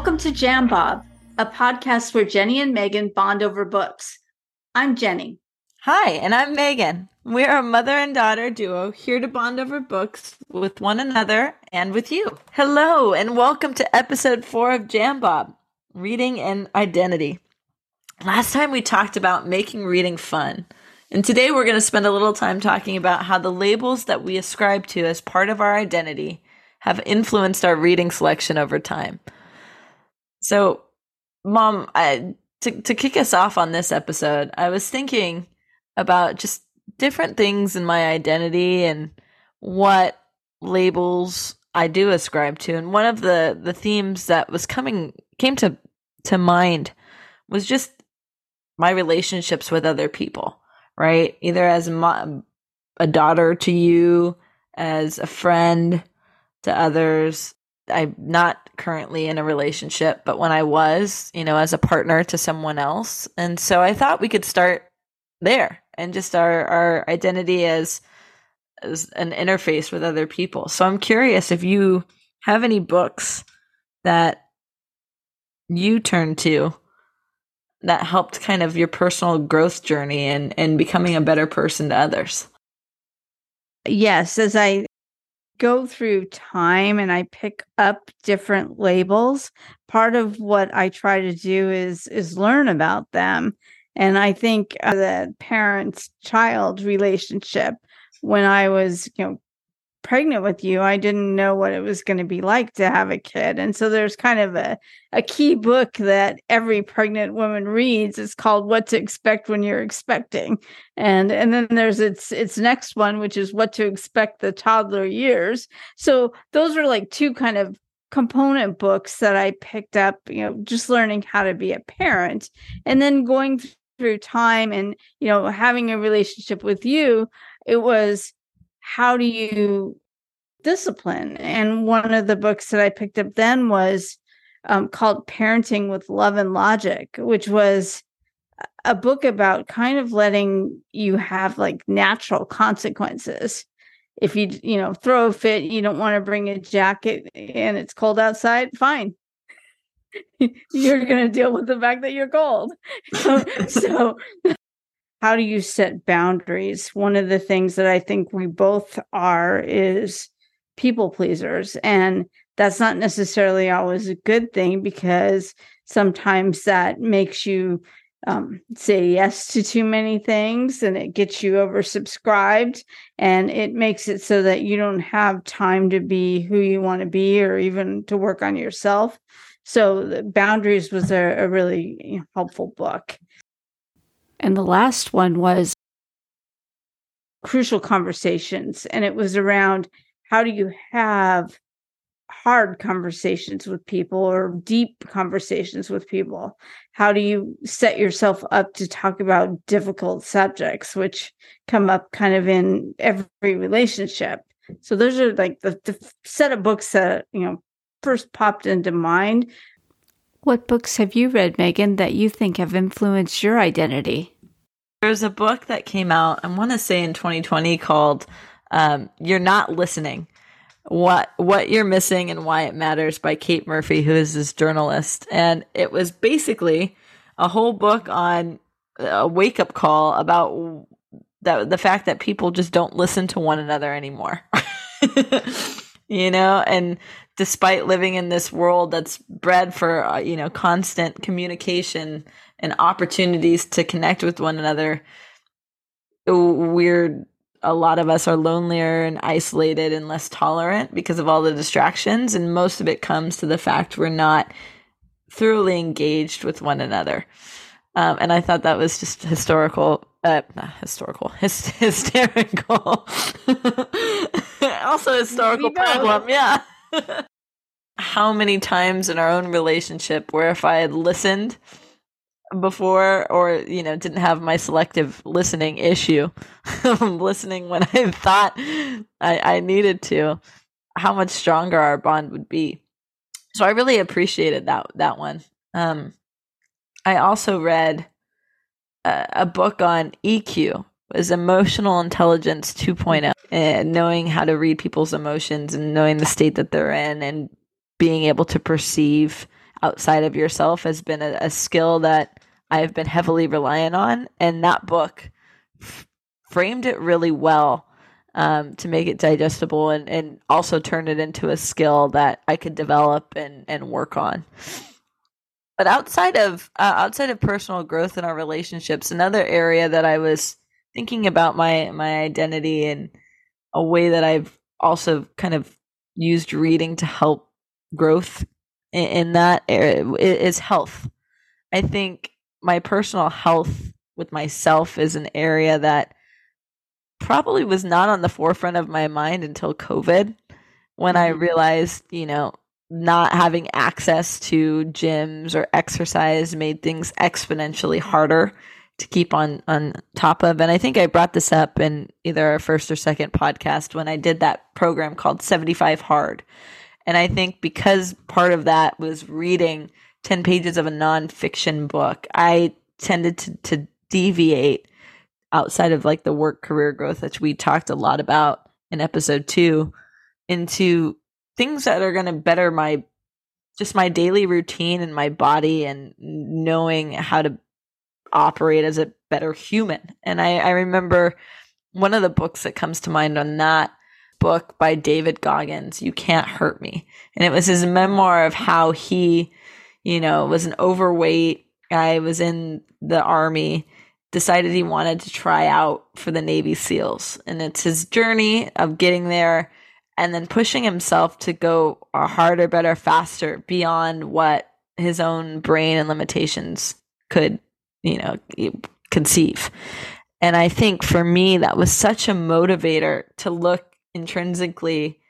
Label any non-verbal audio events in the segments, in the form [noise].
Welcome to Jam Bob, a podcast where Jenny and Megan bond over books. I'm Jenny. Hi, and I'm Megan. We are a mother and daughter duo here to bond over books with one another and with you. Hello, and welcome to episode four of Jam Bob Reading and Identity. Last time we talked about making reading fun. And today we're going to spend a little time talking about how the labels that we ascribe to as part of our identity have influenced our reading selection over time. So, Mom, I, to to kick us off on this episode, I was thinking about just different things in my identity and what labels I do ascribe to. And one of the the themes that was coming came to to mind was just my relationships with other people, right? Either as a, a daughter to you, as a friend to others, I'm not currently in a relationship, but when I was, you know, as a partner to someone else. And so I thought we could start there and just our, our identity as as an interface with other people. So I'm curious if you have any books that you turn to that helped kind of your personal growth journey and and becoming a better person to others. Yes, as I go through time and I pick up different labels, part of what I try to do is is learn about them. And I think uh, the parent child relationship when I was, you know, pregnant with you, I didn't know what it was going to be like to have a kid. And so there's kind of a, a key book that every pregnant woman reads. It's called What to Expect When You're Expecting. And and then there's its its next one, which is What to Expect the Toddler Years. So those are like two kind of component books that I picked up, you know, just learning how to be a parent. And then going through time and, you know, having a relationship with you, it was how do you discipline? And one of the books that I picked up then was um, called Parenting with Love and Logic, which was a book about kind of letting you have like natural consequences. If you, you know, throw a fit, you don't want to bring a jacket and it's cold outside, fine. [laughs] you're going to deal with the fact that you're cold. [laughs] so, so how do you set boundaries? One of the things that I think we both are is people pleasers. And that's not necessarily always a good thing because sometimes that makes you um, say yes to too many things and it gets you oversubscribed and it makes it so that you don't have time to be who you want to be or even to work on yourself. So, Boundaries was a, a really helpful book. And the last one was crucial conversations. And it was around how do you have hard conversations with people or deep conversations with people? How do you set yourself up to talk about difficult subjects, which come up kind of in every relationship? So those are like the, the set of books that, you know, first popped into mind what books have you read, Megan, that you think have influenced your identity? There's a book that came out, I want to say in 2020, called um, "You're Not Listening: What What You're Missing and Why It Matters" by Kate Murphy, who is this journalist, and it was basically a whole book on a wake up call about that the fact that people just don't listen to one another anymore. [laughs] you know, and despite living in this world that's bred for uh, you know constant communication and opportunities to connect with one another we're a lot of us are lonelier and isolated and less tolerant because of all the distractions and most of it comes to the fact we're not thoroughly engaged with one another. Um, and i thought that was just historical uh, not historical [laughs] hysterical. [laughs] Also historical problem yeah [laughs] how many times in our own relationship where if I had listened before or you know didn't have my selective listening issue [laughs] listening when i thought I, I needed to how much stronger our bond would be. So i really appreciated that that one. Um i also read a, a book on eq was emotional intelligence 2.0 and knowing how to read people's emotions and knowing the state that they're in and being able to perceive outside of yourself has been a, a skill that I've been heavily reliant on. And that book f- framed it really well um, to make it digestible and, and also turn it into a skill that I could develop and, and work on. But outside of uh, outside of personal growth in our relationships, another area that I was thinking about my my identity and a way that I've also kind of used reading to help growth in, in that area is health. I think my personal health with myself is an area that probably was not on the forefront of my mind until COVID when I mm-hmm. realized, you know, not having access to gyms or exercise made things exponentially harder to keep on on top of and i think i brought this up in either our first or second podcast when i did that program called 75 hard and i think because part of that was reading 10 pages of a nonfiction book i tended to, to deviate outside of like the work career growth that we talked a lot about in episode two into things that are going to better my just my daily routine and my body and knowing how to operate as a better human. And I, I remember one of the books that comes to mind on that book by David Goggins, You Can't Hurt Me. And it was his memoir of how he, you know, was an overweight guy, was in the army decided he wanted to try out for the Navy SEALs. And it's his journey of getting there and then pushing himself to go harder, better, faster beyond what his own brain and limitations could, you know, conceive. And I think for me, that was such a motivator to look intrinsically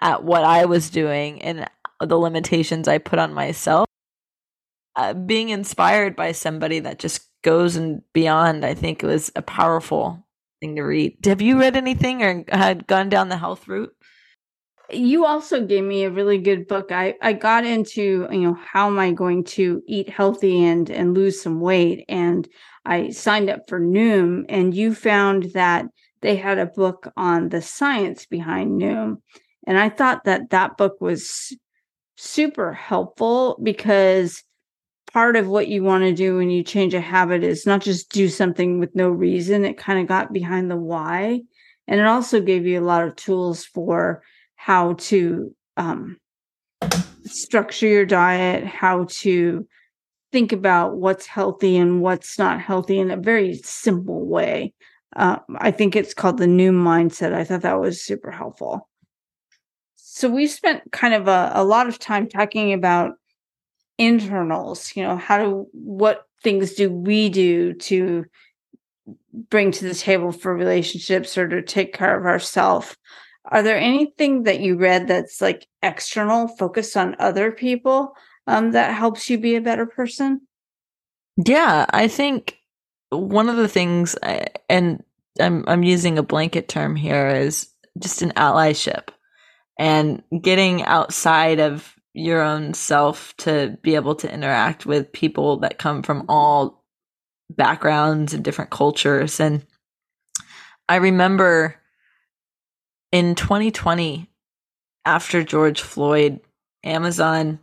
at what I was doing and the limitations I put on myself. Uh, being inspired by somebody that just goes and beyond, I think was a powerful thing to read. Have you read anything or had gone down the health route? You also gave me a really good book. I, I got into, you know, how am I going to eat healthy and and lose some weight? And I signed up for Noom and you found that they had a book on the science behind Noom. And I thought that that book was super helpful because part of what you want to do when you change a habit is not just do something with no reason. It kind of got behind the why. And it also gave you a lot of tools for how to um, structure your diet, how to think about what's healthy and what's not healthy in a very simple way. Uh, I think it's called the Noom mindset. I thought that was super helpful. So we spent kind of a, a lot of time talking about internals you know how do what things do we do to bring to the table for relationships or to take care of ourselves are there anything that you read that's like external focused on other people um, that helps you be a better person yeah i think one of the things I, and i'm i'm using a blanket term here is just an allyship and getting outside of your own self to be able to interact with people that come from all backgrounds and different cultures. And I remember in 2020, after George Floyd, Amazon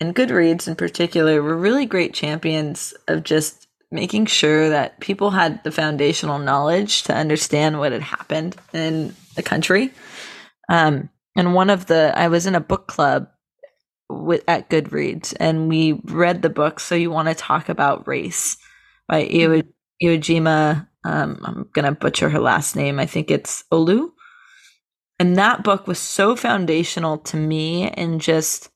and Goodreads in particular were really great champions of just making sure that people had the foundational knowledge to understand what had happened in the country. Um, and one of the, I was in a book club with at Goodreads, and we read the book. So you want to talk about race by Iwo, Iwojima. Um, I'm gonna butcher her last name. I think it's Olu. And that book was so foundational to me, and just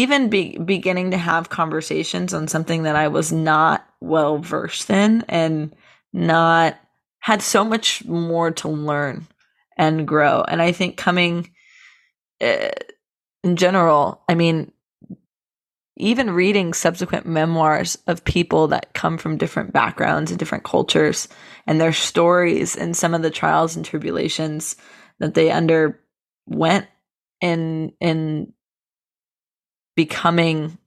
even be, beginning to have conversations on something that I was not well versed in, and not had so much more to learn and grow. And I think coming. Uh, in general, I mean, even reading subsequent memoirs of people that come from different backgrounds and different cultures and their stories and some of the trials and tribulations that they underwent in in becoming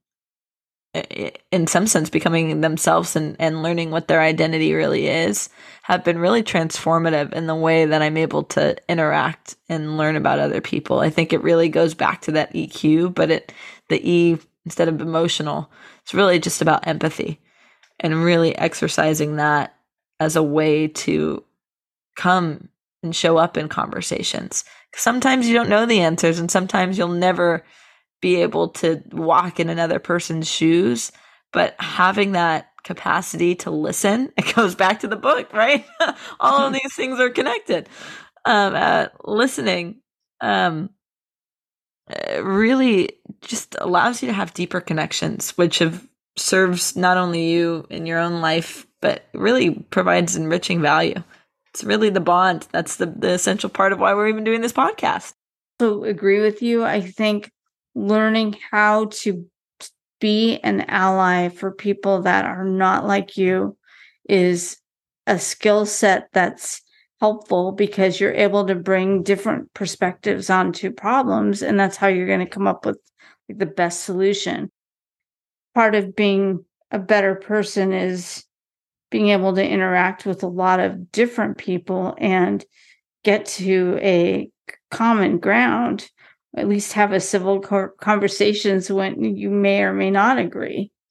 in some sense becoming themselves and, and learning what their identity really is have been really transformative in the way that I'm able to interact and learn about other people. I think it really goes back to that EQ, but it the E instead of emotional. It's really just about empathy and really exercising that as a way to come and show up in conversations. Sometimes you don't know the answers, and sometimes you'll never be able to walk in another person's shoes. But having that capacity to listen, [laughs] it goes back to the book, right? [laughs] All of [laughs] these things are connected. Um, uh, listening um, uh, really just allows you to have deeper connections, which have serves not only you in your own life, but really provides enriching value. It's really the bond. That's the, the essential part of why we're even doing this podcast. So agree with you. I think learning how to be an ally for people that are not like you is a skill set that's helpful because you're able to bring different perspectives onto problems and that's how you're going to come up with like, the best solution. Part of being a better person is being able to interact with a lot of different people and get to a common ground at least have a civil conversations when you may or may not agree. [laughs]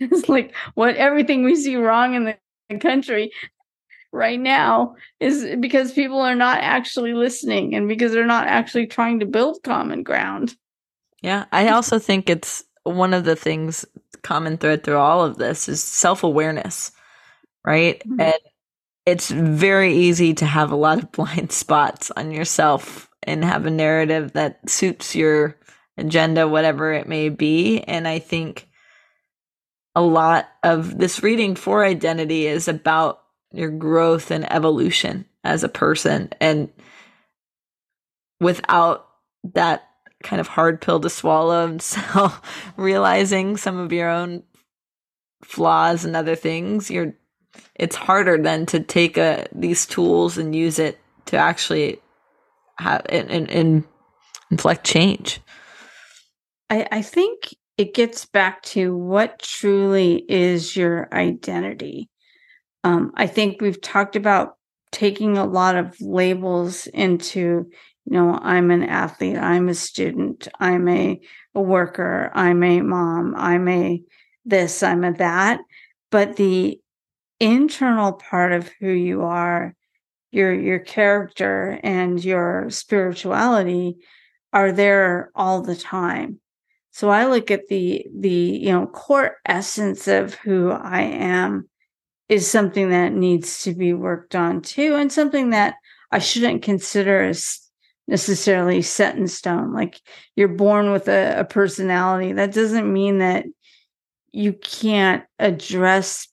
It's like what everything we see wrong in the country right now is because people are not actually listening and because they're not actually trying to build common ground. Yeah i also think it's one of the things common thread through all of this is self-awareness right? Mm-hmm. and it's very easy to have a lot of [laughs] blind spots on yourself and have a narrative that suits your agenda whatever it may be. And i think a lot of this reading for identity is about your growth and evolution as a person. And without that kind of hard pill to swallow and [laughs] so realizing some of your own flaws and other things you're it's harder than to take a these tools and use it to actually have and, and, and inflect change. I, I think it gets back to what truly is your identity. Um, i think we've talked about taking a lot of labels into you know i'm an athlete i'm a student i'm a, a worker i'm a mom i'm a this i'm a that. But the internal part of who you are your your character and your spirituality are there all the time so i look at the the you know core essence of who i am is something that needs to be worked on too and something that i shouldn't consider as necessarily set in stone. Like you're born with a, a personality. That doesn't mean that you can't address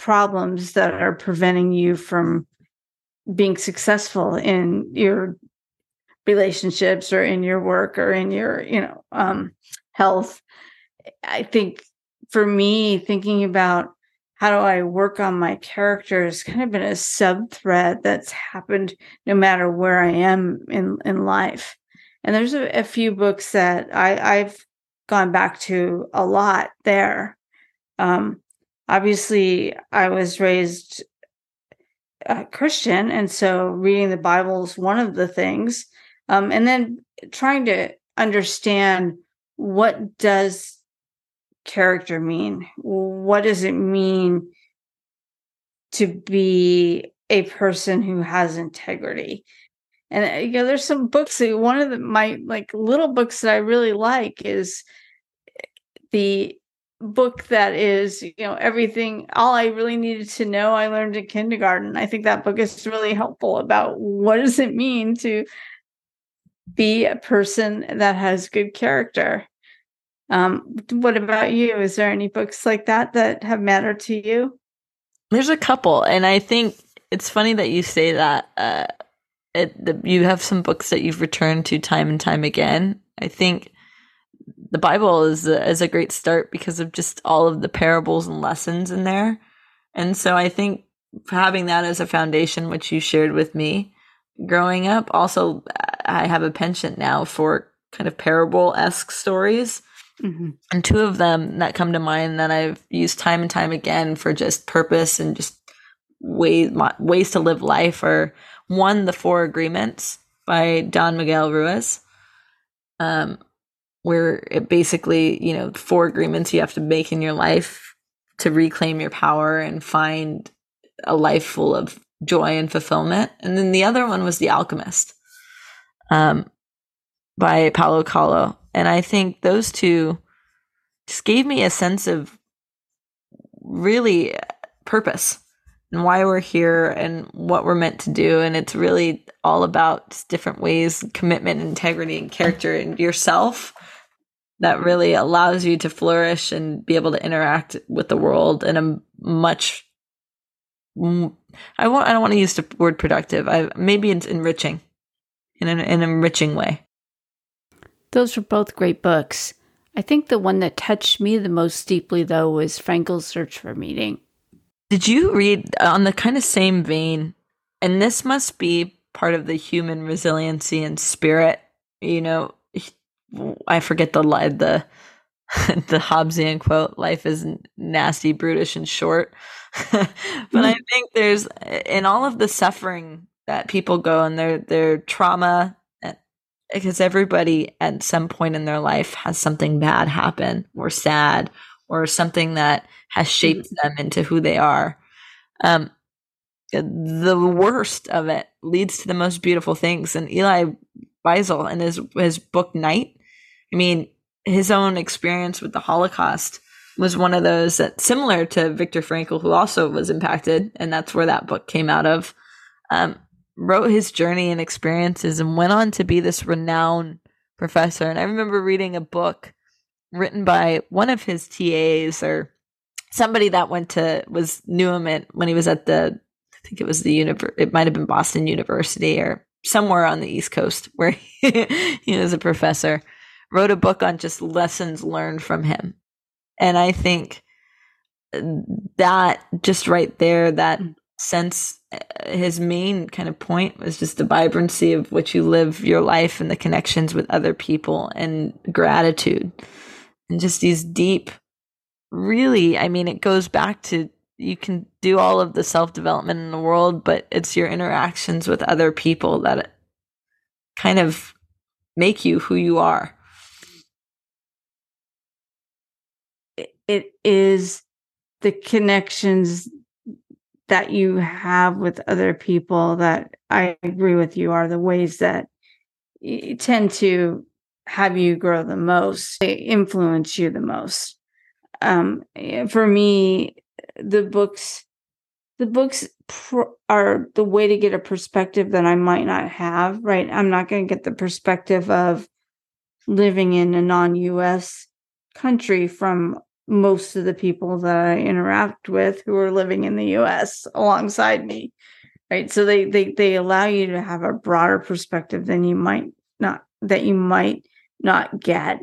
problems that are preventing you from being successful in your relationships or in your work or in your you know um health i think for me thinking about how do I work on my character has kind of been a sub thread that's happened no matter where I am in, in life. And there's a, a few books that I, I've gone back to a lot there. Um, obviously, I was raised a Christian, and so reading the Bible is one of the things. Um, and then trying to understand what does character mean? What does it mean to be a person who has integrity? And uh, you know, there's some books. that One of the my like little books that I really like is eh, the book that is you know everything all i really needed to know i learned in kindergarten i think that book is really helpful about what does it mean to be a person that has good character um, what about you? Is there any books like that that have mattered to you? There's a couple, and I think it's funny that you say that. Uh, it, the, you have some books that you've returned to time and time again. I think the Bible is a, is a great start because of just all of the parables and lessons in there, and so I think having that as a foundation, which you shared with me growing up, also I have a penchant now for kind of parable esque stories Mm-hmm. And two of them that come to mind that I've used time and time again for just purpose and just ways ways to live life are one, the Four Agreements by Don Miguel Ruiz. um, where it basically, you know, four agreements you have to make in your life to reclaim your power and find a life full of joy and fulfillment. And then the other one was The Alchemist um, by Paulo Coelho. And I think those two just gave me a sense of really purpose and why we're here and what we're meant to do. And it's really all about different ways, commitment, integrity, and character and yourself that really allows you to flourish and be able to interact with the world in a much I want I don't want to use the word productive. I maybe it's enriching in an, an enriching way. Those were both great books. I think the one that touched me the most deeply though was Frankl's Search for Meaning. Did you read uh, on the kind of same vein? And this must be part of the human resiliency and spirit. You know, I forget the the [laughs] the Hobbesian quote: "Life is nasty, brutish, and short." [laughs] but I mm-hmm. think there's uh, in all of the suffering that people go and their their trauma uh, because everybody at some point in their life has something bad happen or sad or something that has shaped mm-hmm. them into who they are. Um, the worst of it leads to the most beautiful things. And Elie Wiesel in his his book Night, I mean, his own experience with the Holocaust was one of those that similar to Viktor Frankl, who also was impacted, and that's where that book came out of. Um, wrote his journey and experiences and went on to be this renowned professor. And I remember reading a book written by one of his TAs or somebody that went to was knew him at, when he was at the I think it was the univer- it might have been Boston University or somewhere on the East Coast where he, [laughs] he was a professor. Wrote a book on just lessons learned from him. And I think that just right there, that mm. sense, uh, his main kind of point was just the vibrancy of which you live your life and the connections with other people and gratitude and just these deep really, I mean, it goes back to you can do all of the self development in the world, but it's your interactions with other people that uh, kind of make you who you are. It is the connections that you have with other people that I agree with you are the ways that tend to have you grow the most, they influence you the most um, eh, for me, the books, the books pr- are the way to get a perspective that I might not have. Right, I'm not going to get the perspective of living in a non-U.S. country from most of the people that I interact with who are living in the US alongside me. Right. So they they they allow you to have a broader perspective than you might not that you might not get.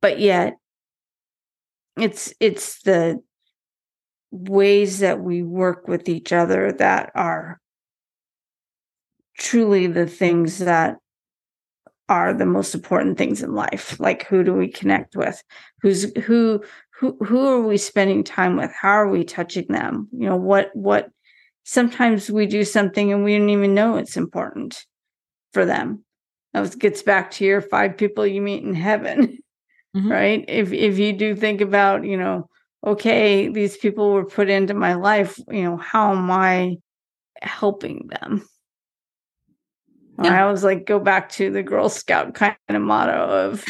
But yet it's it's the ways that we work with each other that are truly the things that are the most important things in life. Like who do we connect with? Who's who who who are we spending time with? How are we touching them? You know what what sometimes we do something and we don't even know it's important for them that gets back to your five people you meet in heaven mm-hmm. right? If if you do think about, you know, okay, these people were put into my life, you know, how am I helping them? Yeah. I always like go back to the Girl Scout kind of motto of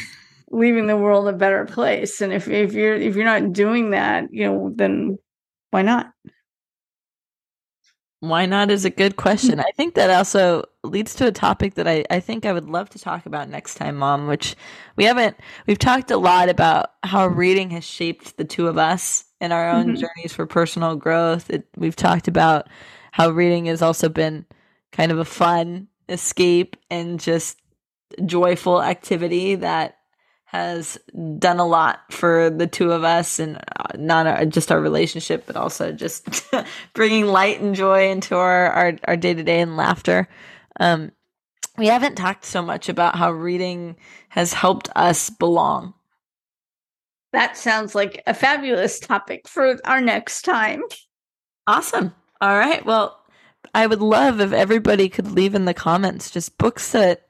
leaving the world a better place. And if if you're if you're not doing that, you know, then why not? Why not is a good question. I think that also leads to a topic that I, I think I would love to talk about next time, Mom, which we haven't, we've talked a lot about how reading has shaped the two of us in our own mm-hmm. journeys for personal growth. It, we've talked about how reading has also been kind of a fun escape and just joyful activity that has done a lot for the two of us and uh, not our, just our relationship, but also just [laughs] bringing light and joy into our, our, our day-to-day and laughter. Um, we haven't talked so much about how reading has helped us belong. That sounds like a fabulous topic for our next time. Awesome. All right. Well, I would love if everybody could leave in the comments just books that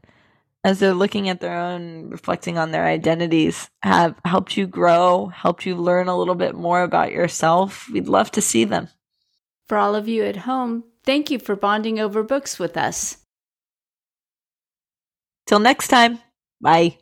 as they're looking at their own, reflecting on their identities, have helped you grow, helped you learn a little bit more about yourself, we'd love to see them. For all of you at home, thank you for bonding over books with us. Till next time, bye.